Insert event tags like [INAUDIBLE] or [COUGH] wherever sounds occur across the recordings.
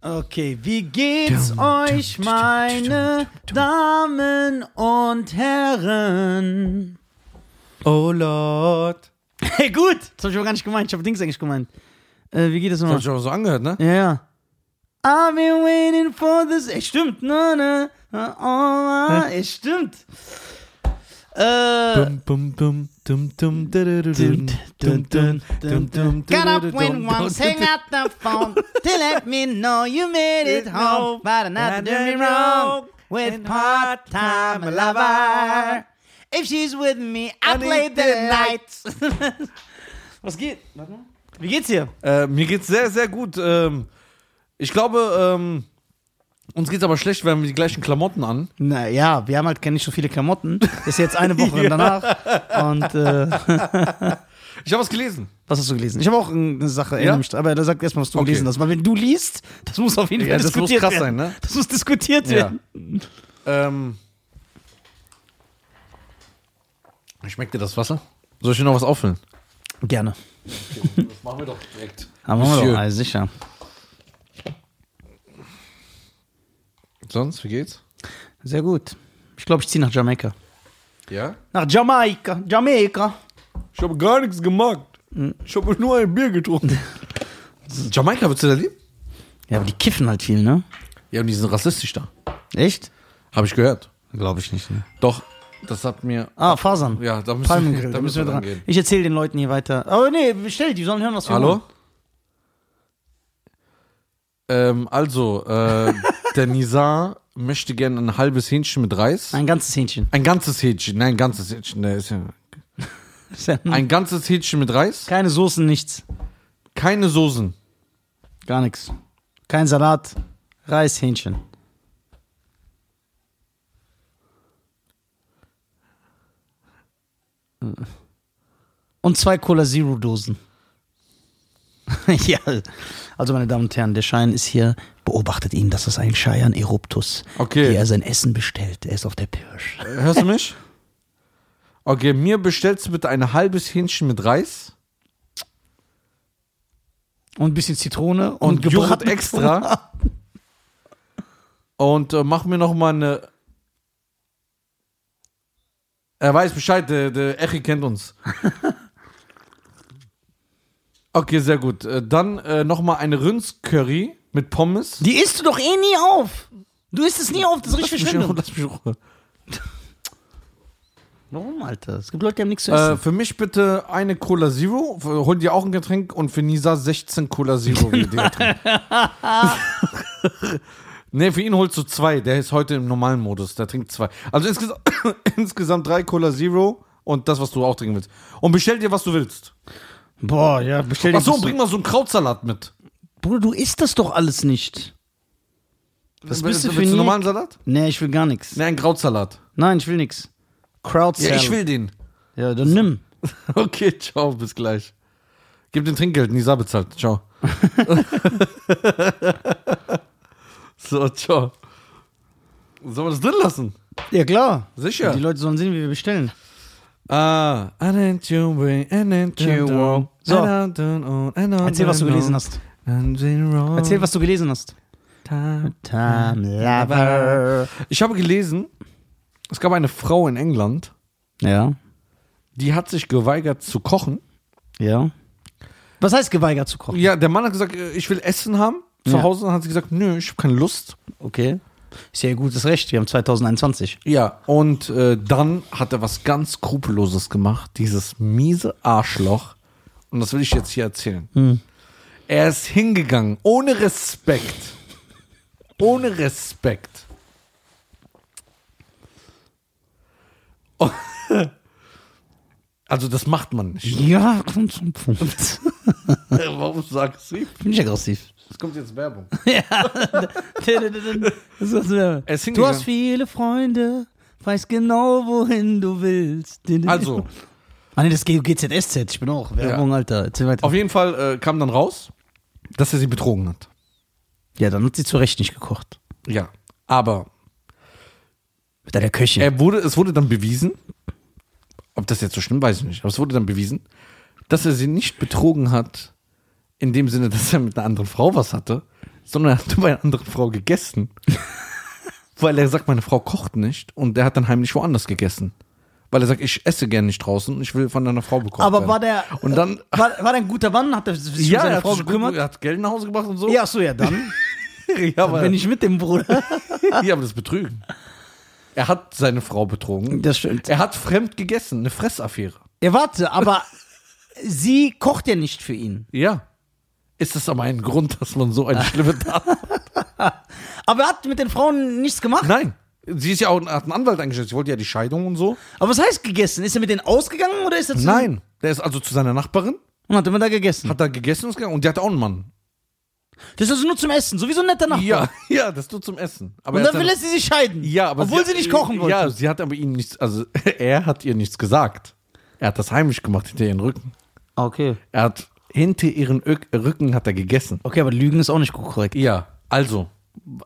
Okay, wie geht's euch, meine Damen und Herren? Oh Lord. Hey, gut! Das hab ich aber gar nicht gemeint. Ich habe Dings eigentlich gemeint. Äh, wie geht es Das nochmal? hab ich auch so angehört, ne? Ja, ja. I've been waiting for this. Ey, stimmt. Na, na. Oh, ey, stimmt. Äh. Bum, bum, bum, dum, dum, dum, dum, dum, dum, Got up when once, hang out the phone [LAUGHS] to let me know you made it home. But not to do me wrong with part-time lover. If she's with me, I play the night. [LAUGHS] Was geht? Warte mal. Wie geht's dir? Äh, mir geht's sehr, sehr gut. Ähm, ich glaube, ähm, uns geht's aber schlecht, wir haben die gleichen Klamotten an. Naja, wir haben halt nicht so viele Klamotten. Ist jetzt eine Woche [LAUGHS] danach. Und äh, [LAUGHS] Ich habe was gelesen. was hast du gelesen? Ich habe auch eine Sache, Ja? mich, aber da sag erstmal, was du Okay. gelesen hast. Weil wenn du liest, das muss auf jeden Fall Ja, das muss diskutiert krass werden. sein, ne? Das muss diskutiert Ja. werden. Ähm, schmeckt dir das Wasser? Soll ich dir noch was auffüllen? Gerne. Das machen wir doch direkt. [LAUGHS] Machen wir doch, also sicher. Sonst, wie geht's? Sehr gut. Ich glaube, ich ziehe nach Jamaika. Ja? Nach Jamaika. Jamaika. Ich habe gar nichts gemacht. Ich habe nur ein Bier getrunken. [LAUGHS] Jamaika, willst du da leben? Ja, aber die kiffen halt viel, ne? Ja, und die sind rassistisch da. Echt? Habe ich gehört. Glaube ich nicht. Ne? Doch, das hat mir. Ah, Fasern. Ja, da müssen, Palmengrill, wir, da müssen wir dran. gehen. Ich erzähle den Leuten hier weiter. Aber nee, bestell, die sollen hören, was wir Hallo? Ähm, also, äh, [LAUGHS] der Nizar möchte gerne ein halbes Hähnchen mit Reis. Ein ganzes Hähnchen. Ein ganzes Hähnchen, nein, ein ganzes Hähnchen. Der ist ja Ist ja ein ganzes Hähnchen mit Reis, Keine Soßen, nichts. keine Soßen. Gar nichts. Kein Salat. Reis, Hähnchen. Und zwei Cola Zero Dosen. [LAUGHS] ja, also meine Damen und Herren, der Schein ist hier. Beobachtet ihn, das ist ein Scheiern Eruptus. Okay. Wie er sein Essen bestellt. Er ist auf der Pirsch. Hörst du [LAUGHS] mich? Okay, mir bestellst du bitte ein halbes Hähnchen mit Reis Und ein bisschen Zitrone und, und Joghurt extra. Und äh, mach mir noch mal eine. Er weiß Bescheid, der, der Echi kennt uns. [LAUGHS] Okay, sehr gut. Äh, Dann äh, noch mal eine Rindscurry mit Pommes. Die isst du doch eh nie auf. Du isst es nie auf, das ist richtig Verschwendung. lass mich Ruhe. Warum, Alter? Es gibt Leute, die haben nichts zu Äh, essen. für mich bitte eine Cola Zero. Hol dir auch ein Getränk und für Nisa 16 Cola Zero. [LAUGHS] [LAUGHS] nee, für ihn holst du zwei. Der ist heute im normalen Modus. Der trinkt zwei. Also insgesamt, [COUGHS] insgesamt drei Cola Zero und das, was du auch trinken willst. Und bestell dir, was du willst. Boah, ja, bestell dir Achso, das bring mal so einen Krautsalat mit. Bruder, du isst das doch alles nicht. Was bist du für nie? normalen Salat? Nee, ich will gar nichts. Nee, einen Krautsalat. Nein, ich will nichts. Crowd Ja, ich will den. Ja, dann nimm. [LAUGHS] Okay, ciao, bis gleich. Gib den Trinkgeld, Nisa bezahlt. Ciao. [LAUGHS] so, ciao. Sollen wir das drin lassen? Ja, klar. Sicher. Die Leute sollen sehen, wie wir bestellen. Ah, I didn't you bring, I didn't you wrong. So. Erzähl, was du gelesen hast. Erzähl, was du gelesen hast. Time Lover. Ich habe gelesen, es gab eine Frau in England, Ja. die hat sich geweigert zu kochen. Ja. Was heißt geweigert zu kochen? Ja, der Mann hat gesagt, äh, ich will Essen haben. Zu Ja. Hause hat sie gesagt, nö, ich habe keine Lust. Okay. Ist ja ihr gutes Recht. Wir haben 2021. Ja, und äh, dann hat er was ganz Skrupelloses gemacht, dieses miese Arschloch. Und das will ich jetzt hier erzählen. Er ist hingegangen, ohne Respekt. Ohne Respekt. [LAUGHS] Also das macht man nicht. Ja, komm zum Punkt. [LAUGHS] [LAUGHS] Warum sagst du? Bin ich aggressiv. Es kommt jetzt Werbung. [LAUGHS] Das ist Er ist du hast viele Freunde, weißt genau, wohin du willst. Also, Ah, nee, das geht GZSZ. Ich bin auch. Werbung, Alter. Erzähl weiter. auf jeden Fall äh, kam dann raus, dass er sie betrogen hat. ja, dann hat sie zu Recht nicht gekocht. Ja. Aber Mit einer Köchin. Er wurde, es wurde dann bewiesen, ob das jetzt so schlimm, weiß ich nicht, aber es wurde dann bewiesen, dass er sie nicht betrogen hat, in dem Sinne, dass er mit einer anderen Frau was hatte, sondern er hat bei einer anderen Frau gegessen. [LAUGHS] Weil er sagt, meine Frau kocht nicht und der hat dann heimlich woanders gegessen. Weil er sagt, ich esse gern nicht draußen und ich will von einer Frau bekommen. Aber war der. Und dann. War, war der ein guter Mann? Hat er sich um Ja, seine er hat, Frau sich gut- gekümmert? er hat Geld nach Hause gebracht und so. Ja, so ja, dann. [LAUGHS] ja, aber, Bin ich mit dem Bruder. [LAUGHS] ja, aber das Betrügen. Er hat seine Frau betrogen. Das stimmt. Er hat fremd gegessen, eine Fressaffäre. Ja, warte, aber sie kocht ja nicht für ihn. Ja. Ist das aber ein Grund, dass man so eine schlimme Tat [LAUGHS] Aber er hat mit den Frauen nichts gemacht. Nein. Sie ist ja auch, hat einen Anwalt eingestellt. Sie wollte ja die Scheidung und so. Aber was heißt gegessen? Ist er mit denen ausgegangen oder ist er zu Nein. Der ist also zu seiner Nachbarin, Und hat immer da gegessen. hat da gegessen und ist gegangen. Und die hat auch einen Mann. Das ist also nur zum Essen, sowieso ein netter Nachbar. Ja, [LAUGHS] ja, das tut zum Essen. Aber Und dann hat will er sie sich scheiden. ja, aber Obwohl sie, nicht kochen wollte. Ja, sie hat aber ihm nichts, also [LAUGHS] er hat ihr nichts gesagt. Er hat das heimlich gemacht hinter ihren Rücken. Okay. Er hat hinter ihren Ö Rücken hat er gegessen. Okay, aber Lügen ist auch nicht gut korrekt. Ja, also.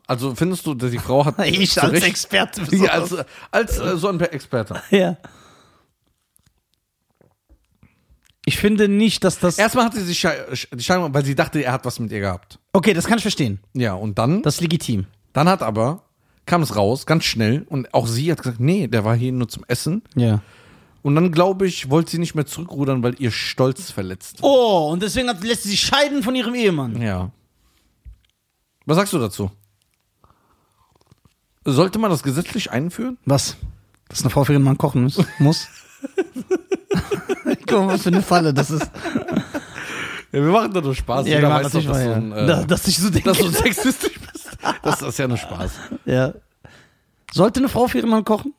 Also findest du, dass die Frau hat. [LAUGHS] Ich als Recht- Experte. [LAUGHS] Ja, als, als äh, so ein Experte. [LAUGHS] ja. Ich finde nicht, dass das. Erstmal hat sie die Scheidung, weil sie dachte, er hat was mit ihr gehabt. Okay, das kann ich verstehen. Ja, und dann, Das ist legitim. dann hat aber, kam es raus, ganz schnell, und auch sie hat gesagt, nee, der war hier nur zum Essen. Ja. Und dann, glaube ich, wollte sie nicht mehr zurückrudern, weil ihr Stolz verletzt war. Oh, und deswegen hat, lässt sie sich scheiden von ihrem Ehemann. Ja. Was sagst du dazu? Sollte man das gesetzlich einführen? Was? Dass eine Frau für ihren Mann kochen muss? [LAUGHS] muss? Guck mal, was für eine Falle das ist. Ja, wir machen da nur Spaß. Ja, Jeder wir machen weiß das doch, nicht dass, ja. ein, äh, Da- dass ich so denke. dass du sexistisch bist. Das ist ja nur Spaß. ja. Sollte eine Frau für ihren Mann kochen?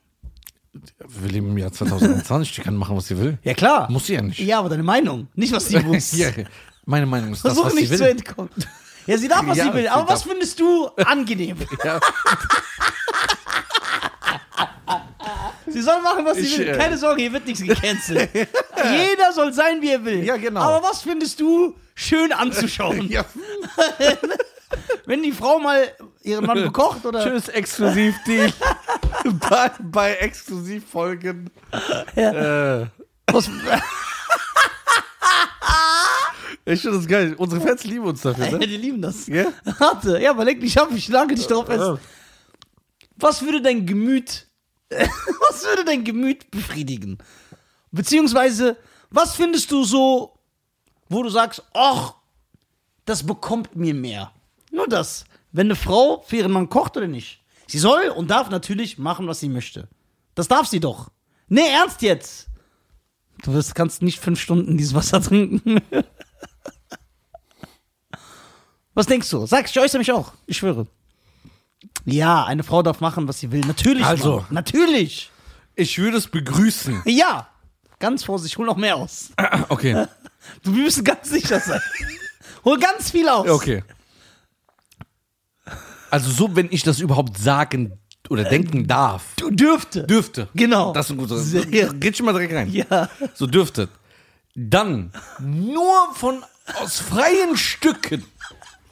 Wir leben im Jahr 2021, die kann machen, was sie will. Ja, klar. Muss sie ja nicht. Ja, aber deine Meinung. Nicht, was sie [LAUGHS] muss. Ja, meine Meinung ist das, Versuch was sie nicht will. zu entkommen. Ja, sie darf, was Ja, sie will. sie Aber was darf. findest du angenehm? [LAUGHS] Ja. [LAUGHS] Sie soll machen, was sie Ich, will. äh, Keine Sorge, hier wird nichts gecancelt. Jeder soll sein, wie er will. Ja, genau. Aber was findest du schön anzuschauen? Ja. Wenn die Frau mal ihren Mann bekocht oder. Tschüss, Exklusivdeal. [LAUGHS] bei, bei Exklusivfolgen. Äh, Was, [LAUGHS] ich finde das geil. Unsere Fans lieben uns dafür, ja, ne? die lieben das. Ja? Warte, ja, aber leg dich ab, ich lage dich drauf fest. Was würde dein Gemüt, [LAUGHS] was würde dein Gemüt befriedigen? Beziehungsweise, was findest du so, wo du sagst, ach, das bekommt mir mehr? Nur das. Wenn eine Frau für ihren Mann kocht oder nicht. Sie soll und darf natürlich machen, was sie möchte. Das darf sie doch. Nee, ernst jetzt. Du wirst, kannst nicht fünf Stunden dieses Wasser [LAUGHS] trinken. Was denkst du? Sag, ich äußere mich auch. Ich schwöre. Ja, eine Frau darf machen, was sie will. Natürlich. Also. Mann. Natürlich. Ich würde es begrüßen. Ja. Ganz vorsichtig, hol noch mehr aus. [CLEARS THROAT] Okay. [LAUGHS] Du müssen ganz sicher sein. [LAUGHS] hol ganz viel aus. Okay. Also so, wenn ich das überhaupt sagen oder denken darf, Du dürfte. dürfte. Genau. Das ist ein guter. Sehr. Geht schon mal direkt rein. Ja. So dürfte. Dann nur von aus freien Stücken.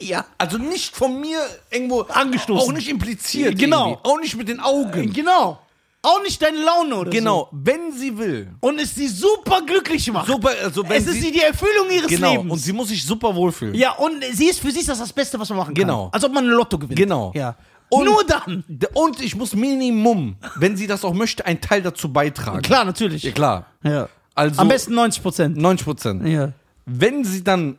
Ja. Also nicht von mir irgendwo Angestoßen. Auch nicht impliziert. Genau. irgendwie. Auch nicht mit den Augen. Genau. Auch nicht deine Laune oder Genau. Wenn sie will. so. Und es sie super glücklich macht. Super, also wenn es ist sie, die Erfüllung ihres genau. Lebens. Und sie muss sich super wohlfühlen. ja, und sie ist für sie ist das das Beste, was man machen kann. Genau. Als ob man ein Lotto gewinnt. Genau. Ja. Und- Nur dann. Und ich muss Minimum, wenn sie das auch möchte, einen Teil dazu beitragen. Klar, natürlich. Ja, klar. Ja. Also Am besten 90 Prozent. 90 Prozent. Ja. Wenn sie dann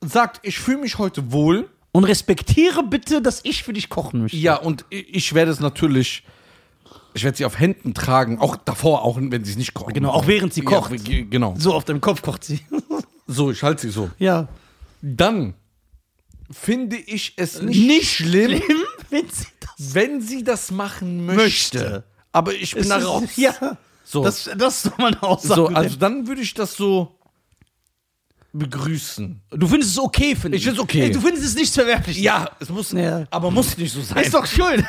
sagt, ich fühle mich heute wohl, Und respektiere bitte, dass ich für dich kochen möchte. ja, und ich werde es natürlich, ich werde sie auf Händen tragen, auch davor, auch wenn sie es nicht kocht. Genau, auch während sie kocht. Ja, ge- genau. So auf deinem Kopf kocht sie. [LAUGHS] So, ich halte sie so. ja. Dann finde ich es nicht, schlimm, [LAUGHS] wenn sie das wenn sie das machen möchte. Möchte. Aber ich bin da ist- raus. [LAUGHS] Ja. So. Das, das ist doch mal eine Aussage. so, also dann würde ich das so begrüßen. du findest es okay, finde Ich find's okay. Du findest es nichts verwerflich. Ja, es muss, Ja. aber muss nicht so sein. Ist doch schön.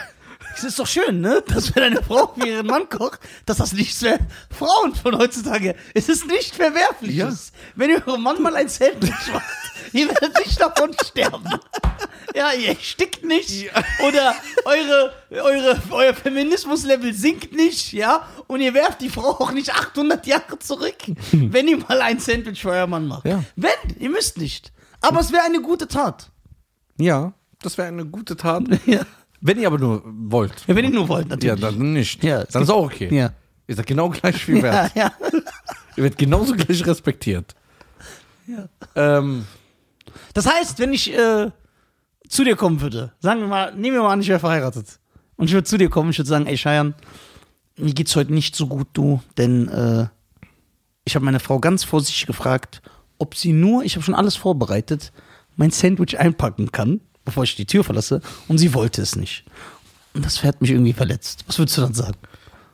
Es ist doch schön, ne? Dass wenn eine Frau für ihren Mann kocht, dass das nichts mehr. Frauen von heutzutage, es ist nicht verwerfliches. Wenn ihr Mann mal ein Sandwich macht, ihr werdet nicht davon sterben. Ja, ihr stickt nicht. Oder eure, eure, euer Feminismus-Level sinkt nicht, ja? Und ihr werft die Frau auch nicht 800 Jahre zurück, [LAUGHS] wenn ihr mal ein Sandwich für euer Mann macht. Ja. Wenn, ihr müsst nicht. Aber es wäre eine gute Tat. Ja, Das wäre eine gute Tat. Ja. Wenn ihr aber nur wollt. Ja, wenn ihr nur wollt, Ja, natürlich. dann nicht. Ja, dann ist auch okay. Ja. Ihr seid genau gleich viel [LAUGHS] Ja, wert. ja. Ihr werdet genauso gleich respektiert. Ja. Ähm, Das heißt, wenn ich äh, zu dir kommen würde, sagen wir mal, nehmen wir mal an, ich wäre verheiratet. Und ich würde zu dir kommen, ich würde sagen, ey Scheiern, mir geht's heute nicht so gut, du, denn äh, ich habe meine Frau ganz vorsichtig gefragt, ob sie nur, ich habe schon alles vorbereitet, mein Sandwich einpacken kann, bevor ich die Tür verlasse, und sie wollte es nicht. Und das hat mich irgendwie verletzt. Was würdest du dann sagen?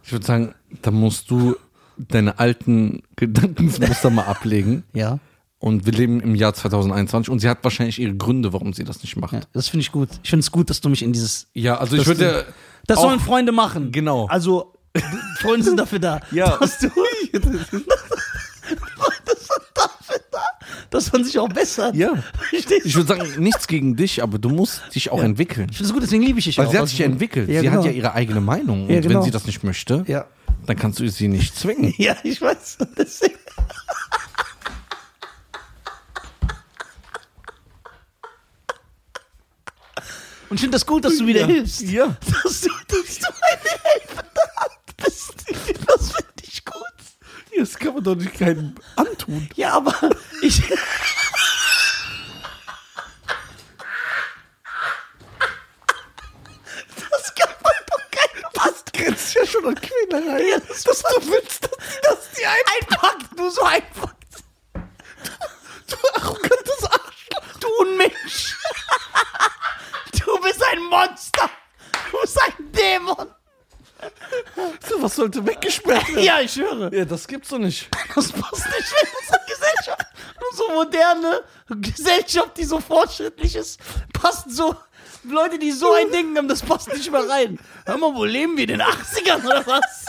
ich würde sagen, da musst du deine alten Gedankensmuster mal ablegen. [LAUGHS] Ja. Und wir leben im Jahr 2021 und sie hat wahrscheinlich ihre Gründe, warum sie das nicht macht. ja das finde ich gut. Ich finde es gut, dass du mich in dieses. Ja, also ich Das würde. Das auch- sollen Freunde machen. Genau. Also, Freunde sind dafür da. [LAUGHS] Ja. Dass du. [LAUGHS] Freunde sind dafür da, dass man sich auch bessert. Ja. Verstehst Ich du? würde sagen, nichts gegen dich, aber du musst dich auch Ja. entwickeln. Ich finde es gut, deswegen liebe ich dich Weil auch. sie hat sich ja entwickelt. Ja, sie genau. hat ja ihre eigene Meinung. Ja, und genau. wenn sie das nicht möchte, Ja. dann kannst du sie nicht zwingen. [LAUGHS] Ja, ich weiß. Deswegen. [LAUGHS] Und ich finde das gut, dass du wieder Ja. hilfst. Ja. Dass du, dass du eine helfende Hand bist. Das finde ich. Das kann man doch nicht keinem antun. Ja, aber ich. Das kann man doch keinem Das grenzt ja schon an Quälerei. Ja, das dass du willst, dass sie das dir ein... einpackt. Du so einpackt. Du arrogantes Arschloch. Du Unmensch. Du bist ein Monster. Du bist ein Dämon. So, was sollte weggesperrt werden? Ja, ich höre. Ja, das gibt's doch nicht. [LAUGHS] Das passt nicht in unsere Gesellschaft. Nur so moderne Gesellschaft, die so fortschrittlich ist, passt so. Leute, die so ein Ding haben, das passt nicht mehr rein. Hör mal, wo leben wir? In den 80ern oder was?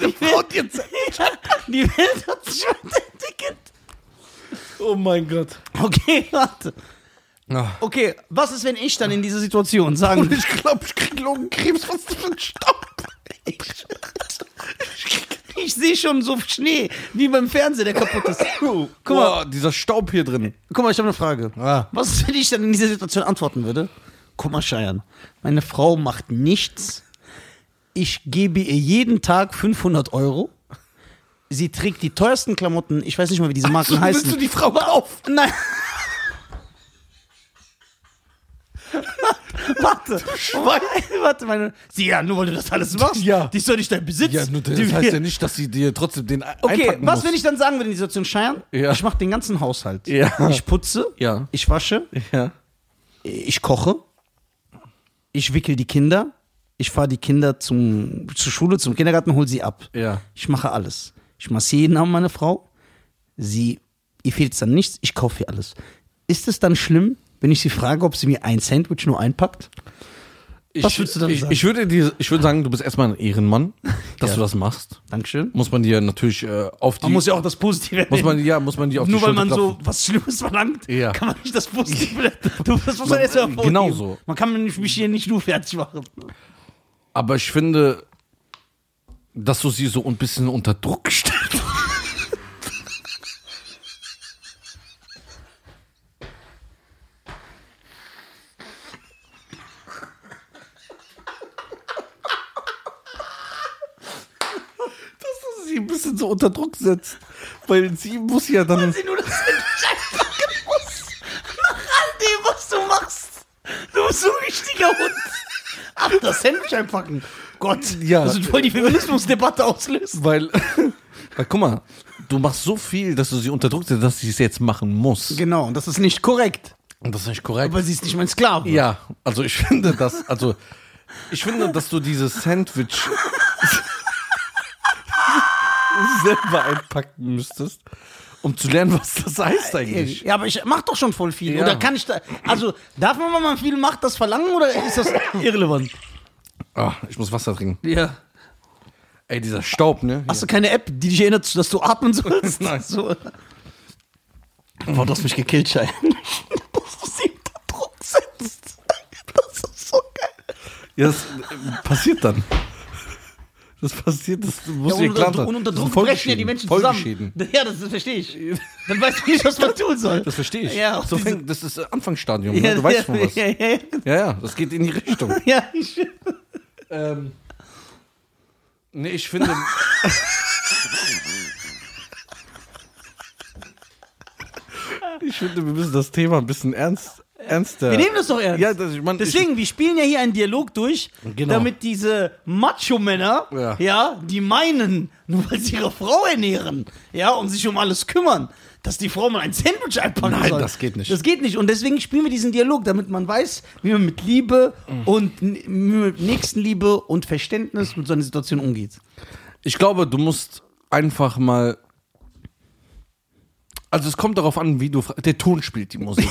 die, Welt, jetzt. [LAUGHS] die Welt hat sich weiterentwickelt. Oh mein Gott. Okay, warte. Ah. Okay, was ist, wenn ich dann in dieser Situation sagen Und ich glaube, ich krieg Lungenkrebs. Was ist das für ein Staub? [LAUGHS] Ich sehe schon so Schnee, wie beim Fernseher, der kaputt ist. Guck mal, dieser Staub hier drin. guck mal, ich habe eine Frage. Ah. Was ist, wenn ich dann in dieser Situation antworten würde? Guck mal, Scheiern, meine Frau macht nichts. Ich gebe ihr jeden Tag 500 Euro. Sie trägt die teuersten Klamotten. Ich weiß nicht mal, wie diese Marken So, heißen. willst du die Frau auf? Nein. [LAUGHS] Warte. Warte, meine. Sie, ja, nur weil du das alles machst. Ja. Die ist doch nicht dein Besitz. Ja, nur das Die- heißt ja [LAUGHS] nicht, dass sie dir trotzdem den Okay, was muss. will ich dann sagen, wenn die Situation scheiern? Ja. Ich mache den ganzen Haushalt. Ja. Ich putze. Ja. Ich wasche. Ja. Ich koche. Ich wickel die Kinder. Ich fahre die Kinder zum, zur Schule, zum Kindergarten, hol sie ab. Ja. Ich mache alles. Ich massiere jeden Abend meine Frau. Sie, ihr fehlt es dann nichts. Ich kaufe ihr alles. Ist es dann schlimm, wenn ich sie frage, ob sie mir ein Sandwich nur einpackt? Ich, Was würdest du dann ich, sagen? Ich würde, dir, ich würde sagen, du bist erstmal ein Ehrenmann, [LAUGHS] dass Ja. du das machst. Dankeschön. Muss man dir natürlich äh, auf die. Man muss ja auch das Positive muss man, ja, muss man dir auf Nur die weil man so klopfen. was Schlimmes verlangt, Ja. kann man nicht das Positive. [LAUGHS] Du, das muss man erst mal hervorheben. Genau so. Man kann mich hier nicht nur fertig machen. Aber ich finde, dass du sie so ein bisschen unter Druck [LAUGHS] stellst. Ein bisschen so unter Druck setzt. Weil sie muss ja dann. Sie nur das Sandwich einpacken muss. Nach all dem, was du machst. Du bist so ein richtiger Hund. Ach, das Sandwich einpacken. Gott, Ja. das wird voll die Feminismusdebatte auslösen. Weil, [LAUGHS] weil, guck mal, du machst so viel, dass du sie unter Druck setzt, dass sie es jetzt machen muss. Genau, und das ist nicht korrekt. Und das ist nicht korrekt. Aber sie ist nicht mein Sklave. Ja, also ich [LAUGHS] finde das, also ich finde, dass du dieses Sandwich [LAUGHS] selber einpacken müsstest, um zu lernen, was das heißt eigentlich. Ja, aber ich mach doch schon voll viel. Ja. Oder kann ich da. Also, darf man, wenn man viel macht, das verlangen oder ist das [COUGHS] irrelevant? Ah, ich muss Wasser trinken. Ja. Ey, dieser Staub, ne? Hast du keine App, die dich erinnert, dass du atmen sollst? [LAUGHS] Nein. So. Boah, du hast mich gekillt, Schein. [LAUGHS] Dass du sie unter Druck setzt. Das ist so geil. Ja, das äh, passiert dann. Das passiert, das Ja, muss und, dir klar sein. und unter Druck brechen ja die. Menschen zusammen. [LAUGHS] Ja, das, das verstehe ich. Dann weißt du nicht, was man [LAUGHS] tun soll. Das verstehe ich. Ja, so fängt, das ist Anfangsstadium. Ja, ne? Du weißt ja, schon was. Ja, ja, ja. Ja, ja, das geht in die Richtung. [LAUGHS] ja ich, ähm, nee, ich finde. ich finde, wir müssen das Thema ein bisschen ernst, ernster. wir nehmen das doch ernst. Ja, das, ich meine, Deswegen, wir spielen ja hier einen Dialog durch, Genau. damit diese Macho-Männer, Ja. ja. die meinen, nur weil sie ihre Frau ernähren, ja, und sich um alles kümmern, dass die Frau mal ein Sandwich einpacken Nein, soll. das geht nicht. Das geht nicht. Und deswegen spielen wir diesen Dialog, damit man weiß, wie man mit Liebe Mhm. und mit Nächstenliebe und Verständnis mit so einer Situation umgeht. Ich glaube, du musst einfach mal. Also es kommt darauf an, wie du. Der Ton spielt die Musik.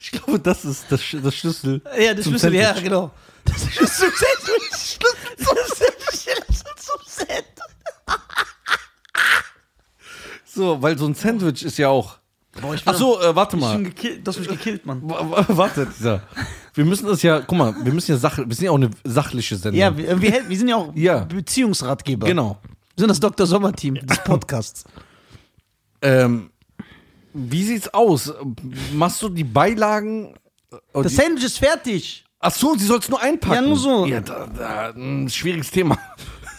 Ich. glaube, das ist das, Sch- das Schlüssel. Ja, das zum Schlüssel, ja, Sandwich. genau. Das ist Schlüssel zum Sandwich. Schlüssel zum Schlüssel zum Sandwich. So, weil so ein Sandwich ist ja auch. Boah, ich bin Ach so, äh, warte Ich bin mal. gekillt, du hast mich gekillt, Mann. W- w- Warte, dieser. Wir müssen das ja. Guck mal, wir müssen ja Sach. Wir sind ja auch eine sachliche Sendung. Ja, wir, wir, hel- wir sind ja auch Ja. Beziehungsratgeber. Genau. Wir sind das Dr. Sommer-Team des Podcasts. Ähm, wie sieht's aus? Machst du die Beilagen? Oh, Das die- Sandwich ist fertig. Ach so, sie soll es nur einpacken. Ja, nur so. Ja, da, da, ein schwieriges Thema.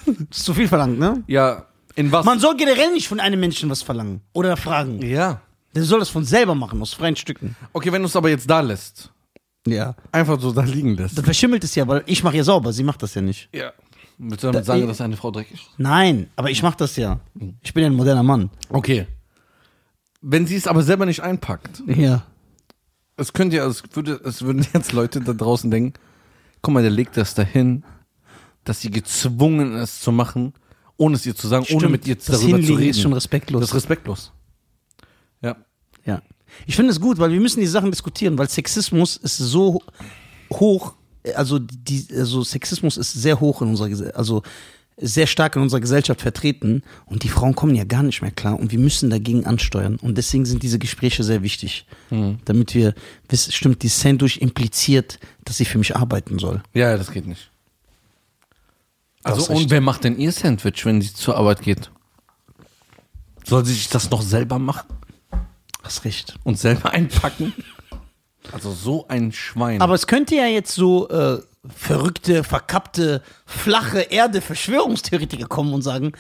Das [LAUGHS] ist zu viel verlangt, ne? Ja, in was? Man soll generell nicht von einem Menschen was verlangen oder fragen. ja. Der soll das von selber machen, aus freien Stücken. Okay, wenn du es aber jetzt da lässt, Ja. einfach so da liegen lässt. Dann verschimmelt es ja, weil ich mache ja sauber, sie macht das ja nicht. Ja. Willst du damit sagen, dass eine Frau dreckig ist? Nein, aber ich mache das ja. Ich bin ja ein moderner Mann. Okay. Wenn sie es aber selber nicht einpackt, Ja. es könnte ja, es würde, es würden jetzt Leute da draußen denken, guck mal, der legt das dahin, dass sie gezwungen ist zu machen, ohne es ihr zu sagen, ohne mit ihr das darüber zu Hinlegen reden. ist schon respektlos. Das ist respektlos. Ja. Ja. Ich finde es gut, weil wir müssen die Sachen diskutieren, weil Sexismus ist so hoch, also die, also Sexismus ist sehr hoch in unserer Gesellschaft, also sehr stark in unserer Gesellschaft vertreten und die Frauen kommen ja gar nicht mehr klar und wir müssen dagegen ansteuern und deswegen sind diese Gespräche sehr wichtig, damit wir wissen, stimmt, die Sandwich impliziert, dass sie für mich arbeiten soll. Ja, das geht nicht. Also, und wer macht denn ihr Sandwich, wenn sie zur Arbeit geht? Soll sie sich das noch selber machen Hast recht. und selber einpacken? Also so ein Schwein. Aber es könnte ja jetzt so äh, verrückte, verkappte, flache Erde Verschwörungstheoretiker kommen und sagen,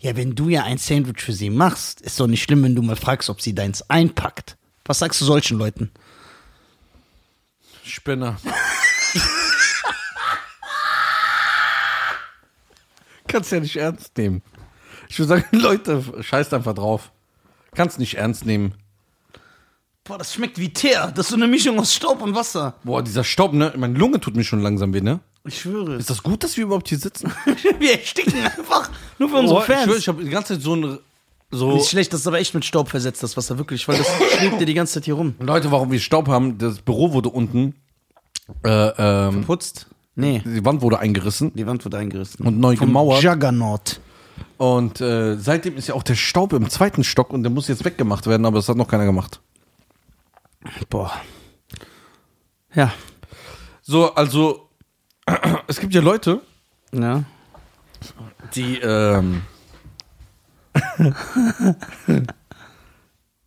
ja, wenn du ja ein Sandwich für sie machst, ist doch nicht schlimm, wenn du mal fragst, ob sie deins einpackt. Was sagst du solchen Leuten? Spinner. [LAUGHS] Kannst ja nicht ernst nehmen. Ich würde sagen, [LAUGHS] Leute, scheißt einfach drauf. Kannst nicht ernst nehmen. Boah, das schmeckt wie Teer. Das ist so eine Mischung aus Staub und Wasser. Boah, dieser Staub, ne? Meine Lunge tut mir schon langsam weh, ne? Ich schwöre. Ist das gut, dass wir überhaupt hier sitzen? [LAUGHS] Wir ersticken einfach. Nur für unsere ich Fans. schwör, ich habe die ganze Zeit so ein. So. Nicht schlecht, das ist aber echt mit Staub versetzt, das Wasser, wirklich, weil das [LAUGHS] schwebt dir die ganze Zeit hier rum. Leute, warum wir Staub haben, das Büro wurde unten. Äh, ähm, Putzt? Nee, die Wand wurde eingerissen die Wand wird eingerissen. und neu Vom gemauert. Juggernaut. Und äh, seitdem ist ja auch der Staub im zweiten Stock und der muss jetzt weggemacht werden, aber das hat noch keiner gemacht. Boah. Ja. So, also [CLEARS THROAT] es gibt ja Leute, Ja. die ähm, [LAUGHS]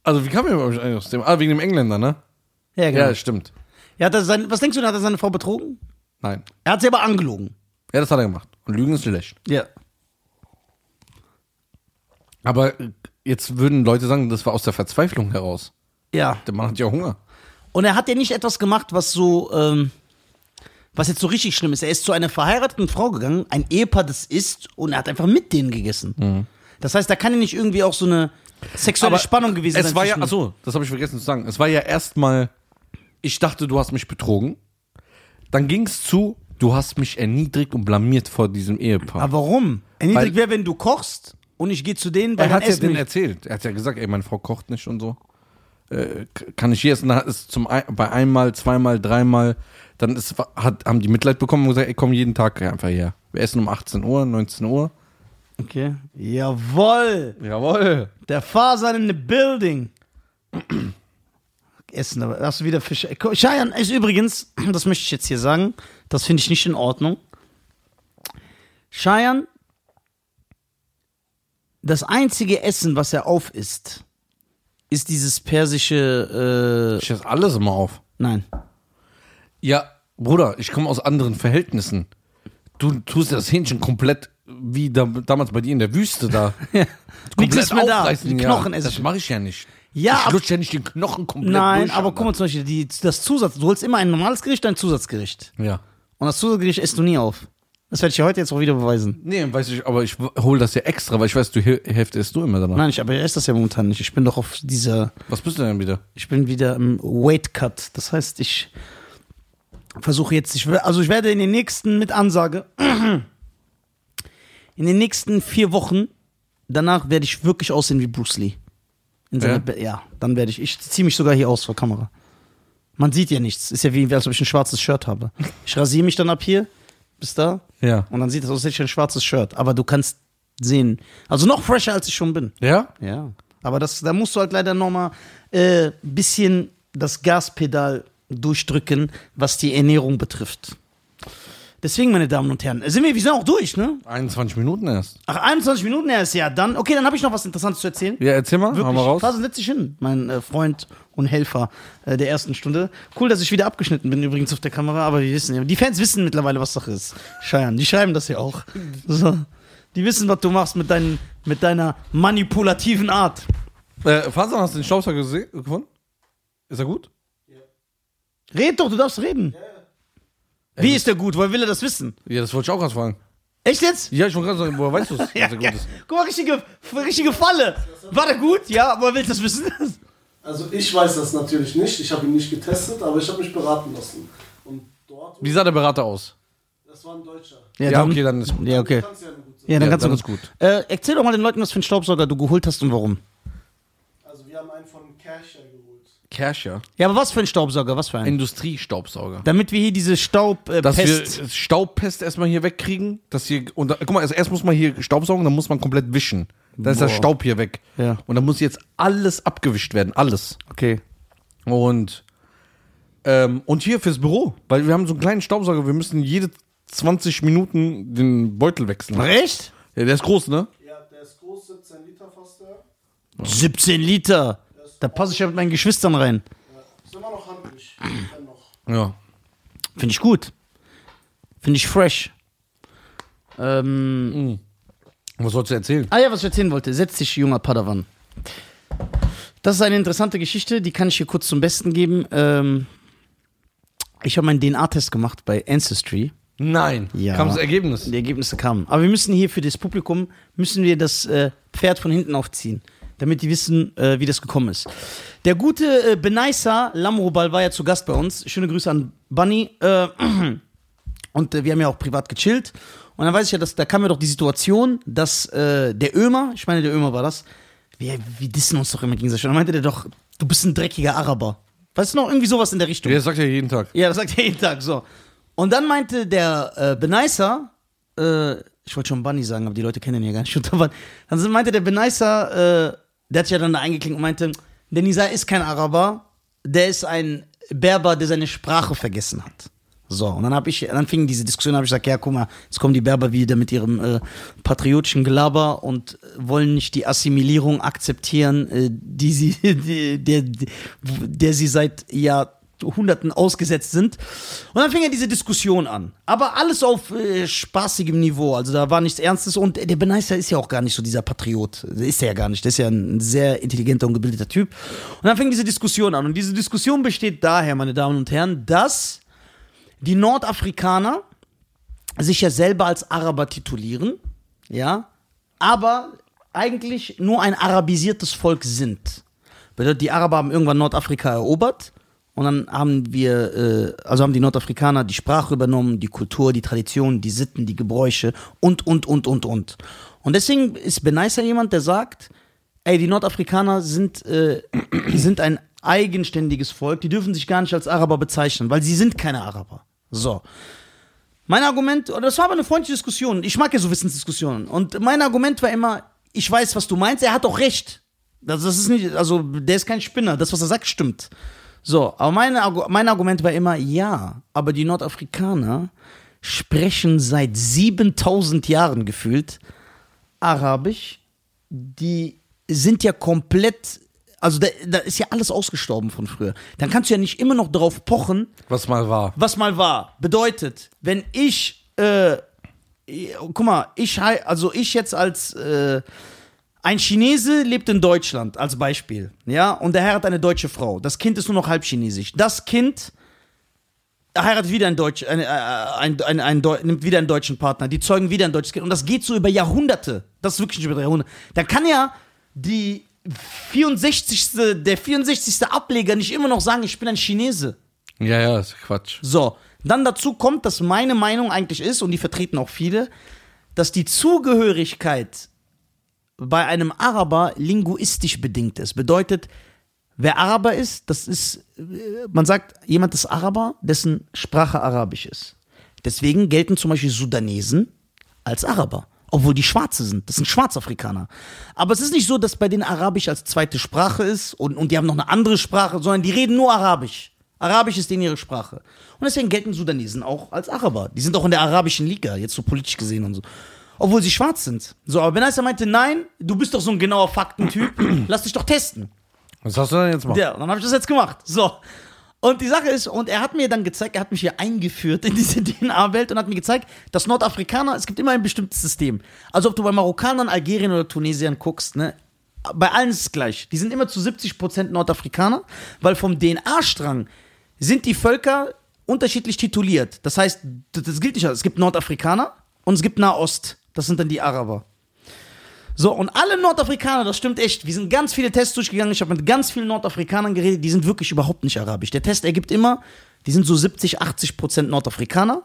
also wie kam wir überhaupt eigentlich aus dem? Ah, wegen dem Engländer, ne? Ja, genau. Ja, stimmt. Ja, hat er sein, was denkst du, hat er seine Frau betrogen? Nein. Er hat sie aber angelogen. Ja, das hat er gemacht. Und Lügen ist schlecht. Ja. Aber jetzt würden Leute sagen, das war aus der Verzweiflung heraus. Ja. Der Mann hat ja Hunger. Und er hat ja nicht etwas gemacht, was so, ähm, was jetzt so richtig schlimm ist. Er ist zu einer verheirateten Frau gegangen, ein Ehepaar, das ist, und er hat einfach mit denen gegessen. Das heißt, da kann ja nicht irgendwie auch so eine sexuelle Spannung gewesen sein. Es war ja, achso, das habe ich vergessen zu sagen. Es war ja erstmal, ich dachte, du hast mich betrogen. Dann ging es zu, du hast mich erniedrigt und blamiert vor diesem Ehepaar. Aber warum? Erniedrigt wäre, wenn du kochst und ich gehe zu denen, weil er hat ja denen erzählt. Er hat ja gesagt, ey, meine Frau kocht nicht und so. Äh, kann ich hier essen? Dann es zum ein, bei einmal, zweimal, dreimal, dann ist, hat, haben die Mitleid bekommen und gesagt, ey, komm jeden Tag einfach her. Wir essen um 18 Uhr, 19 Uhr. Okay. Jawoll. Jawohl. Der Fasan in the building. essen. Aber hast du wieder Fisch? Cheyenne ist übrigens, [CLEARS THROAT] das möchte ich jetzt hier sagen, das finde ich nicht in Ordnung. Cheyenne, das einzige Essen, was er auf isst, ist dieses persische. Ich esse alles immer auf. Äh, nein. Ja, Bruder, ich komme aus anderen Verhältnissen. Du tust ja das Hähnchen komplett wie da, damals bei dir in der Wüste da. Nichts ist mehr da. Die ja. Knochen esse Das mache ich ja nicht. Ja, ich lutsche ja nicht den Knochen komplett Nein, durch. aber guck mal zum Beispiel, die, das Zusatz. Du holst immer ein normales Gericht, ein Zusatzgericht. Ja. Und das Zusatzgericht isst du nie auf. Das werde ich dir heute jetzt auch wieder beweisen. Nee, weiß ich, aber ich hole das ja extra, weil ich weiß, du Hä- Hälfte isst du immer danach. Nein, ich, aber ich esse das ja momentan nicht. Ich bin doch auf dieser. Was bist du denn wieder? Ich bin wieder im Weight Cut. Das heißt, ich versuche jetzt, ich, also ich werde in den nächsten, mit Ansage, [CLEARS THROAT] in den nächsten vier Wochen, danach werde ich wirklich aussehen wie Bruce Lee. Ja? Be- ja, dann werde ich, ich ziehe mich sogar hier aus vor Kamera. Man sieht ja nichts. Ist ja wie, als ob ich ein schwarzes Shirt habe. Ich rasiere mich dann ab hier, bis da, Ja. und dann sieht es aus, als hätte ich ein schwarzes Shirt. Aber du kannst sehen, also noch fresher, als ich schon bin. Ja? Ja. Aber das, da musst du halt leider nochmal äh, bisschen das Gaspedal durchdrücken, was die Ernährung betrifft. Deswegen, meine Damen und Herren, sind wir, wir sind auch durch, ne? 21 Minuten erst. Ach, 21 Minuten erst, ja. Dann, okay, dann habe ich noch was Interessantes zu erzählen. Ja, erzähl mal, Wirklich. hau mal raus. Fasen, setz dich hin, mein äh, Freund und Helfer äh, der ersten Stunde. Cool, dass ich wieder abgeschnitten bin, übrigens auf der Kamera, aber wir wissen ja, die Fans wissen mittlerweile, was Sache ist. Scheiern, die schreiben das ja auch. So. Die wissen, was du machst mit, deinen, mit deiner manipulativen Art. Äh, Fasan, hast du den Staubsauger gese- gefunden? Ist er gut? Red doch, du darfst reden. Wie ist der gut? Woher will er das wissen? Ja, das wollte ich auch gerade fragen. Echt jetzt? Ja, ich wollte gerade sagen, woher weißt du es, dass Ja, er gut ja. ist? Guck mal, richtige, richtige Falle. War der gut? Ja, woher will das wissen? Also ich weiß das natürlich nicht, ich habe ihn nicht getestet, aber ich habe mich beraten lassen. Und dort, Wie sah der Berater aus? das war ein Deutscher. Ja, okay, dann ist Ja, okay. Kann's ja gut sein. Ja, dann Ja, kannst dann du ist gut. Äh, erzähl doch mal den Leuten, was für einen Staubsauger du geholt hast und warum. Also wir haben einen von Kercher geholt. Kerscher. Ja, aber was für ein Staubsauger? Was für ein? Industriestaubsauger. Damit wir hier diese Staub äh, Dass wir Staubpest erstmal hier wegkriegen. Dass hier, und da, guck mal, also erst muss man hier Staubsaugen, dann muss man komplett wischen. Dann ist der Boah. Staub hier weg. Ja. Und dann muss jetzt alles abgewischt werden. Alles. Okay. Und, ähm, und hier fürs Büro. Weil wir haben so einen kleinen Staubsauger. Wir müssen jede 20 Minuten den Beutel wechseln. Echt? Ja, der ist groß, ne? Ja, der ist groß, 17 Liter fast der. 17 Liter. Da passe ich ja mit meinen Geschwistern rein. Ist immer noch handlich. [CLEARS THROAT] Ja. Finde ich gut. Finde ich fresh. Ähm, Was sollst du erzählen? ah ja, was ich erzählen wollte. Setz dich, junger Padawan. Das ist eine interessante Geschichte, die kann ich hier kurz zum Besten geben. Ähm, ich habe meinen DNA-Test gemacht bei Ancestry. Nein. Ja. Kam das Ergebnis? Die Ergebnisse kamen. Aber wir müssen hier für das Publikum, müssen wir das äh, Pferd von hinten aufziehen, damit die wissen, äh, wie das gekommen ist. Der gute äh, Benaisa Lamrobal war ja zu Gast bei uns. Schöne Grüße an Bunny. Äh, [CLEARS THROAT] und äh, wir haben ja auch privat gechillt. Und dann weiß ich ja, dass da kam ja doch die Situation, dass äh, der Ömer, ich meine, der Ömer war das, wir, wir dissen uns doch immer gegenseitig. Und dann meinte der doch, du bist ein dreckiger Araber. Weißt du noch, irgendwie sowas in der Richtung. Ja, das sagt er jeden Tag. Ja, das sagt er jeden Tag so. Und dann meinte der äh, Benaisa, äh, ich wollte schon Bunny sagen, aber die Leute kennen ihn ja gar nicht. [LAUGHS] Dann dann meinte der Benaisa, äh, der hat sich ja dann da eingeklinkt und meinte, der Nisa ist kein Araber, der ist ein Berber, der seine Sprache vergessen hat. So, und dann habe ich, dann fing diese Diskussion, habe ich gesagt, ja, guck mal, jetzt kommen die Berber wieder mit ihrem äh, patriotischen Gelaber und wollen nicht die Assimilierung akzeptieren, äh, die sie, [LAUGHS] die, der, der sie seit Jahrhunderten ausgesetzt sind. Und dann fing ja diese Diskussion an. Aber alles auf äh, spaßigem Niveau, also da war nichts Ernstes und der Beneister ist ja auch gar nicht so dieser Patriot. Ist er ja gar nicht, der ist ja ein sehr intelligenter und gebildeter Typ. Und dann fing diese Diskussion an und diese Diskussion besteht daher, meine Damen und Herren, dass die Nordafrikaner sich ja selber als Araber titulieren, ja, aber eigentlich nur ein arabisiertes Volk sind. Bedeutet, die Araber haben irgendwann Nordafrika erobert und dann haben wir, äh, also haben die Nordafrikaner die Sprache übernommen, die Kultur, die Tradition, die Sitten, die Gebräuche und, und, und, und, und. Und deswegen ist Benaisa jemand, der sagt, ey, die Nordafrikaner sind, äh, sind ein eigenständiges Volk, die dürfen sich gar nicht als Araber bezeichnen, weil sie sind keine Araber. So. Mein Argument, das war aber eine freundliche Diskussion. Ich mag ja so Wissensdiskussionen. Und mein Argument war immer, ich weiß, was du meinst, er hat auch recht. Das, das ist nicht, also der ist kein Spinner. Das, was er sagt, stimmt. So, aber mein, mein Argument war immer, ja, aber die Nordafrikaner sprechen seit 7000 Jahren gefühlt Arabisch. Die sind ja komplett, also da, da ist ja alles ausgestorben von früher. Dann kannst du ja nicht immer noch darauf pochen, Was mal war. was mal war. Bedeutet, wenn ich, äh, guck mal, ich, also ich jetzt als, äh, ein Chinese lebt in Deutschland, als Beispiel, ja, und der heiratet eine deutsche Frau. Das Kind ist nur noch halb chinesisch. Das Kind heiratet wieder einen Deutsch, ein, äh, ein, ein, ein, Deu- nimmt wieder einen deutschen Partner. Die zeugen wieder ein deutsches Kind. Und das geht so über Jahrhunderte. Das ist wirklich nicht über Jahrhunderte. Dann kann ja die 64. der 64. Ableger nicht immer noch sagen, ich bin ein Chinese. Ja, ja, ist Quatsch. So, dann dazu kommt, dass meine Meinung eigentlich ist, und die vertreten auch viele, dass die Zugehörigkeit bei einem Araber linguistisch bedingt ist. Bedeutet, wer Araber ist, das ist, äh, man sagt, jemand ist Araber, dessen Sprache Arabisch ist. Deswegen gelten zum Beispiel Sudanesen als Araber. Obwohl die Schwarze sind. Das sind Schwarzafrikaner. Aber es ist nicht so, dass bei denen Arabisch als zweite Sprache ist und, und die haben noch eine andere Sprache, sondern die reden nur Arabisch. Arabisch ist denen ihre Sprache. Und deswegen gelten Sudanesen auch als Araber. Die sind auch in der arabischen Liga, jetzt so politisch gesehen und so. Obwohl sie schwarz sind. So, aber Benaisa meinte, nein, du bist doch so ein genauer Faktentyp, [CLEARS THROAT] lass dich doch testen. Was hast du denn jetzt mal? Ja, dann habe ich das jetzt gemacht. So. Und die Sache ist, und er hat mir dann gezeigt, er hat mich hier eingeführt in diese [LAUGHS] DNA-Welt und hat mir gezeigt, dass Nordafrikaner, es gibt immer ein bestimmtes System. Also ob du bei Marokkanern, Algerien oder Tunesiern guckst, ne, bei allen ist es gleich. Die sind immer zu 70% Nordafrikaner, weil vom DNA-Strang sind die Völker unterschiedlich tituliert. Das heißt, das das gilt nicht. Es gibt Nordafrikaner und es gibt Nahost. Das sind dann die Araber. So, und alle Nordafrikaner, das stimmt echt. Wir sind ganz viele Tests durchgegangen. Ich habe mit ganz vielen Nordafrikanern geredet, die sind wirklich überhaupt nicht arabisch. Der Test ergibt immer, die sind so 70, 80 Prozent Nordafrikaner.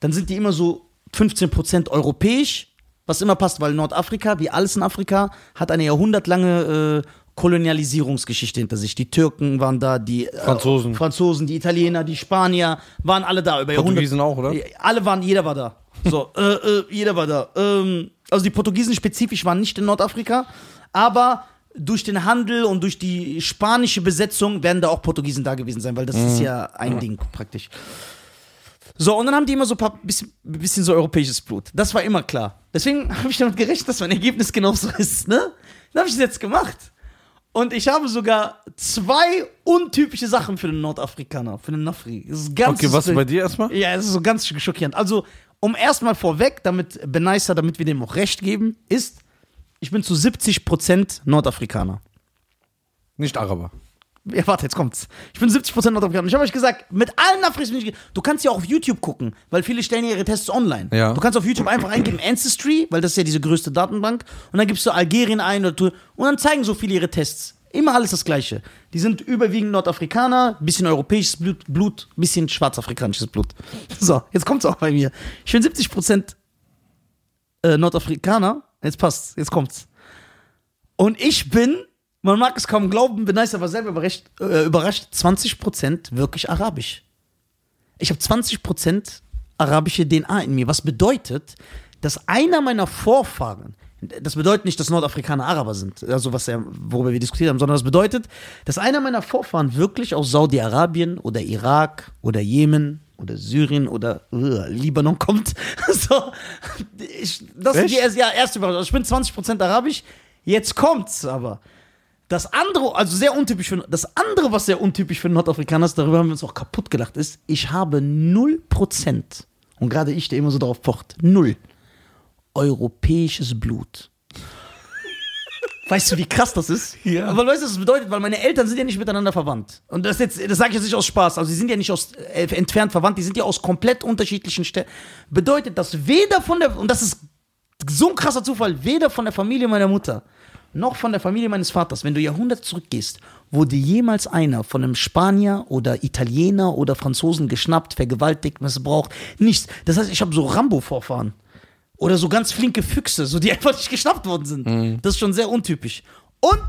Dann sind die immer so 15 Prozent europäisch, was immer passt, weil Nordafrika, wie alles in Afrika, hat eine jahrhundertlange äh, Kolonialisierungsgeschichte hinter sich. Die Türken waren da, die äh, Franzosen. Franzosen, die Italiener, die Spanier waren alle da über Jahrhunderte. Portugiesen auch, oder? Alle waren, jeder war da. So, äh, äh, jeder war da. Ähm, also die Portugiesen spezifisch waren nicht in Nordafrika, aber durch den Handel und durch die spanische Besetzung werden da auch Portugiesen da gewesen sein, weil das ist ja ein Ding praktisch. So, und dann haben die immer so ein paar bisschen, bisschen so europäisches Blut. Das war immer klar. Deswegen [LAUGHS] habe ich damit gerechnet, dass mein Ergebnis genauso ist, ne? Dann habe ich es jetzt gemacht. Und ich habe sogar zwei untypische Sachen für den Nordafrikaner, für den Nafri. Das ist ganz Okay, was bei dir erstmal? ja, es ist so ganz schockierend. Also, um erstmal vorweg, damit Benaisa, damit wir dem auch recht geben, ist, ich bin zu 70% Nordafrikaner. Nicht Araber. Ja, warte, jetzt kommt's. Ich bin 70% Nordafrikaner. Ich habe euch gesagt, mit allen ge- Du kannst ja auch auf YouTube gucken, weil viele stellen ja ihre Tests online. Ja. Du kannst auf YouTube einfach eingeben Ancestry, weil das ist ja diese größte Datenbank. Und dann gibst du Algerien ein oder und dann zeigen so viele ihre Tests. Immer alles das Gleiche. Die sind überwiegend Nordafrikaner, bisschen europäisches Blut, bisschen schwarzafrikanisches Blut. [LAUGHS] So, jetzt kommt's auch bei mir. Ich bin 70% äh, Nordafrikaner. Jetzt passt's, jetzt kommt's. Und ich bin, man mag es kaum glauben, bin nice, aber selber überrascht, äh, überrascht 20% wirklich arabisch. Ich habe 20% arabische DNA in mir, was bedeutet, dass einer meiner Vorfahren, das bedeutet nicht, dass Nordafrikaner Araber sind, also was ja, worüber wir diskutiert haben, sondern das bedeutet, dass einer meiner Vorfahren wirklich aus Saudi-Arabien oder Irak oder Jemen oder Syrien oder uh, Libanon kommt. [LAUGHS] so, ich, das ist die Echt? erste, ja, erste Überraschung. Also ich bin 20% arabisch, jetzt kommt's aber. Das andere, also sehr untypisch für, das andere, was sehr untypisch für Nordafrikaner ist, darüber haben wir uns auch kaputt gelacht, ist, ich habe 0%, und gerade ich, der immer so darauf pocht, null, europäisches Blut. Weißt du, wie krass das ist? Ja. Aber weißt du, was das bedeutet? Weil meine Eltern sind ja nicht miteinander verwandt. Und das jetzt, das sage ich jetzt nicht aus Spaß. Also, sie sind ja nicht aus äh, entfernt verwandt, die sind ja aus komplett unterschiedlichen Städten. Bedeutet, dass weder von der, und das ist so ein krasser Zufall, weder von der Familie meiner Mutter noch von der Familie meines Vaters, wenn du Jahrhunderte zurückgehst, wurde jemals einer von einem Spanier oder Italiener oder Franzosen geschnappt, vergewaltigt, missbraucht. Nichts. Das heißt, ich habe so Rambo-Vorfahren. Oder so ganz flinke Füchse, so die [LAUGHS] einfach nicht geschnappt worden sind. Das ist schon sehr untypisch. Und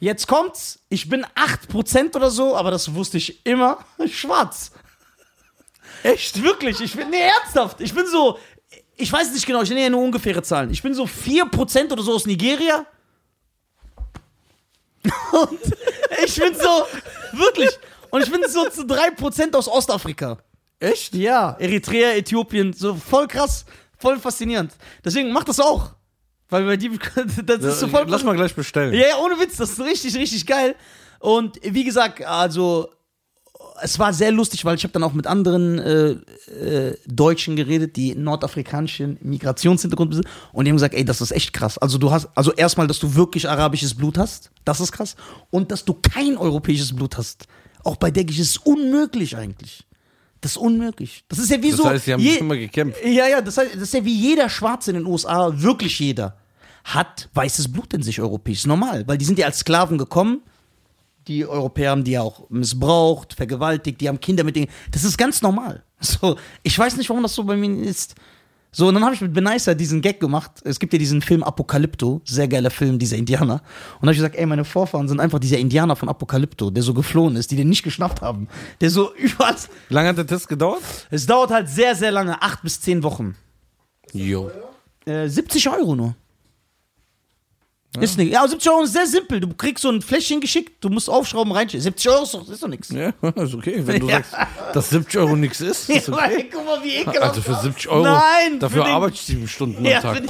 jetzt kommt's, ich bin 8% oder so, aber das wusste ich immer, [LAUGHS] schwarz. Echt? Wirklich, ich bin, nee, ernsthaft, ich bin so, ich weiß nicht genau, ich nenne ja nur ungefähre Zahlen. Ich bin so 4% oder so aus Nigeria. [LAUGHS] Und ich bin so Wirklich. Und ich bin so zu 3% aus Ostafrika. Echt? Ja, Eritrea, Äthiopien, so voll krass, voll faszinierend. Deswegen mach das auch. Weil bei die, [LAUGHS] das ist so voll Lass mal gleich bestellen. Ja, ja, ohne Witz, das ist richtig, richtig geil. Und wie gesagt, also es war sehr lustig, weil ich habe dann auch mit anderen äh, äh, Deutschen geredet, die nordafrikanischen Migrationshintergrund besitzen. Und die haben gesagt, ey, das ist echt krass. Also du hast, also erstmal, dass du wirklich arabisches Blut hast, das ist krass. Und dass du kein europäisches Blut hast. Auch bei der ist unmöglich eigentlich. Das ist unmöglich. Das ist ja wie Das so. heißt, sie haben je- immer gekämpft. ja, ja, das, heißt, das ist ja wie jeder Schwarze in den USA, wirklich jeder, hat weißes Blut in sich, europäisch. Ist normal, weil die sind ja als Sklaven gekommen. Die Europäer haben die ja auch missbraucht, vergewaltigt, die haben Kinder mit denen. Das ist ganz normal. So, ich weiß nicht, warum das so bei mir ist. So, und dann habe ich mit Benaisa diesen Gag gemacht. Es gibt ja diesen Film Apokalypto, sehr geiler Film, dieser Indianer. Und dann habe ich gesagt, ey, meine Vorfahren sind einfach dieser Indianer von Apokalypto, der so geflohen ist, die den nicht geschnappt haben. Der so [LAUGHS] überall. Wie lange hat der Test gedauert? Es dauert halt sehr, sehr lange, acht bis zehn Wochen. Jo. Äh, 70 Euro nur. Ist nicht. Ja, 70 Euro ist sehr simpel. Du kriegst so ein Fläschchen geschickt, du musst aufschrauben, reinschicken. 70 Euro ist doch, ist doch nichts. Ja, [LAUGHS] ist okay. Wenn du Ja. sagst, dass 70 Euro nichts ist, [LAUGHS] ist Ja, okay. guck mal, wie ekelhaft. Also für 70 Euro, Nein, dafür arbeite ich sieben Stunden ja, am Tag.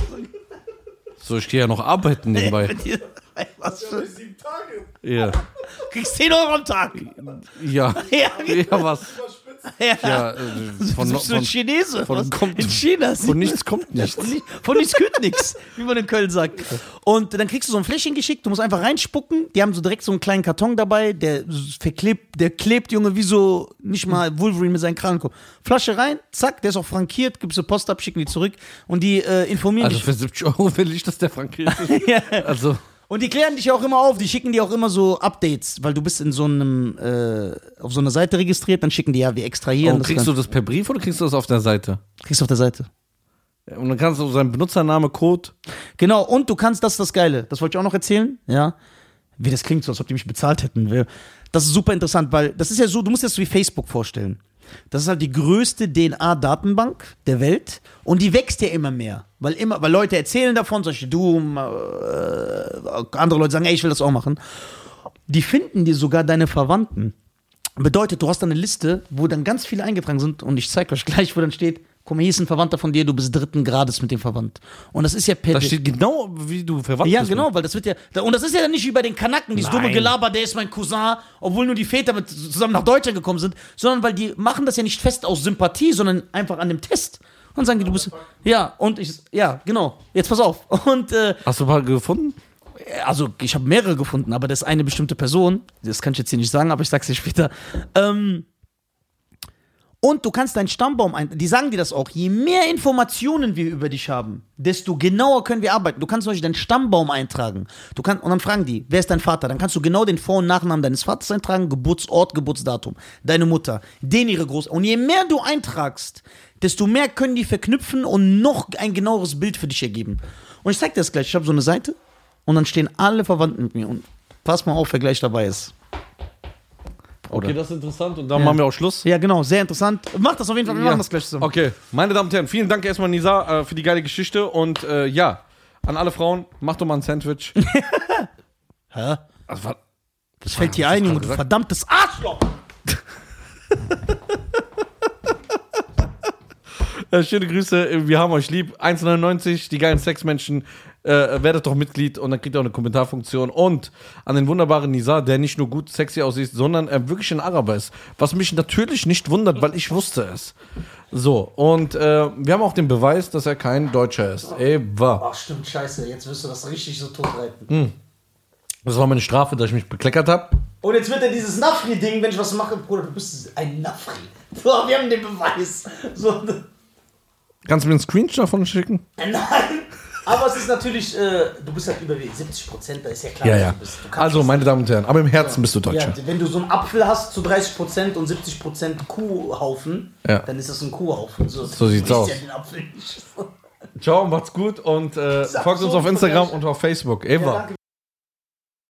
So, ich gehe ja noch arbeiten nebenbei. was für, Sieben Tage. Ja. kriegst 10 Euro am Tag. Ja. Ja, Ja, was? Ja. Ja, äh, von, Von, so ein von, Chinese. von- was? kommt- in China. von nichts kommt nichts. Von, ni- von nichts kommt nichts, wie man in Köln sagt. Und dann kriegst du so ein Fläschchen geschickt, du musst einfach reinspucken. Die haben so direkt so einen kleinen Karton dabei, der verklebt, der klebt, Junge, wie so, nicht mal Wolverine mit seinen Kragen. Flasche rein, zack, der ist auch frankiert, gibst du Post ab, schicken die zurück. Und die äh, informieren Also dich. für 70 Euro will ich, dass der frankiert ist. [LAUGHS] Ja. Also, Und die klären dich ja auch immer auf, die schicken dir auch immer so Updates, weil du bist in so einem, äh, auf so einer Seite registriert, dann schicken die ja, wir extrahieren oh, das. kriegst dann. du das per Brief oder kriegst du das auf der Seite? kriegst du auf der Seite. Und dann kannst du seinen Benutzername, Code. Genau, und du kannst, das ist das Geile, das wollte ich auch noch erzählen, ja. Wie das klingt so, als ob die mich bezahlt hätten. Das ist super interessant, weil das ist ja so, du musst dir das wie Facebook vorstellen. Das ist halt die größte DNA-Datenbank der Welt und die wächst ja immer mehr. Weil immer, weil Leute erzählen davon, solche du, äh, andere Leute sagen, ey, ich will das auch machen. Die finden dir sogar deine Verwandten. Bedeutet, du hast eine Liste, wo dann ganz viele eingetragen sind und ich zeige euch gleich, wo dann steht, guck mal, hier ist ein Verwandter von dir, du bist dritten Grades mit dem Verwandt. Und das ist ja per Da steht genau, wie du verwandt ja, bist. genau, weil das wird ja. da- Und das ist ja dann nicht wie bei den Kanaken, dieses Nein. dumme Gelaber, der ist mein Cousin, obwohl nur die Väter mit zusammen nach Deutschland gekommen sind, sondern weil die machen das ja nicht fest aus Sympathie, sondern einfach an dem Test. Und sagen die, du bist. Ja, und ich. Ja, genau. Jetzt pass auf. [LAUGHS] Und äh, Hast du ein paar gefunden? also ich habe mehrere gefunden, aber das ist eine bestimmte Person, das kann ich jetzt hier nicht sagen, aber ich sag's dir später. Ähm, und du kannst deinen Stammbaum ein. Die sagen dir das auch. Je mehr Informationen wir über dich haben, desto genauer können wir arbeiten. Du kannst zum Beispiel deinen Stammbaum eintragen. Du kannst, und dann fragen die, wer ist dein Vater? Dann kannst du genau den Vor- und Nachnamen deines Vaters eintragen, Geburtsort, Geburtsdatum, deine Mutter, den ihre Groß. Und je mehr du eintragst, desto mehr können die verknüpfen und noch ein genaueres Bild für dich ergeben. Und ich zeig dir das gleich. Ich habe so eine Seite und dann stehen alle Verwandten mit mir. Und pass mal auf, wer gleich dabei ist. Okay, das ist interessant und dann machen wir auch Schluss. Ja, genau, sehr interessant. Mach das auf jeden Fall, wir Ja. machen das gleich zusammen. Okay, meine Damen und Herren, vielen Dank erstmal, Nisa, äh, für die geile Geschichte. Und äh, ja, an alle Frauen, macht doch mal ein Sandwich. [LAUGHS] Hä? Also, wa- Das fällt dir ein, Junge, du verdammtes Arschloch! [LAUGHS] äh, schöne Grüße, wir haben euch lieb. 1,99, die geilen Sexmenschen. Äh, werdet doch Mitglied und dann kriegt ihr auch eine Kommentarfunktion. Und an den wunderbaren Nisa, der nicht nur gut sexy aussieht, sondern er wirklich ein Araber ist. Was mich natürlich nicht wundert, weil ich wusste es. So, und äh, wir haben auch den Beweis, dass er kein Deutscher ist. Eva. Ach, stimmt, scheiße, jetzt wirst du das richtig so totreiten. Das war meine Strafe, dass ich mich bekleckert habe. Und jetzt wird er dieses Nafri-Ding, wenn ich was mache, Bruder, du bist ein Nafri. [LAUGHS] So, wir haben den Beweis. So, Kannst du mir einen Screenshot davon schicken? nein. Aber es ist natürlich, äh, du bist halt überwiegend 70 Prozent, da ist ja klar, Ja, ja. du bist. Du Also, meine Damen und Herren, aber im Herzen bist du Deutscher. Ja, wenn du so einen Apfel hast zu 30% und 70% Kuhhaufen, Ja. dann ist das ein Kuhhaufen. So, So sieht's aus. Ja den Apfel nicht. Ciao, macht's gut und äh, folgt uns auf Instagram und auf Facebook. Eva. danke.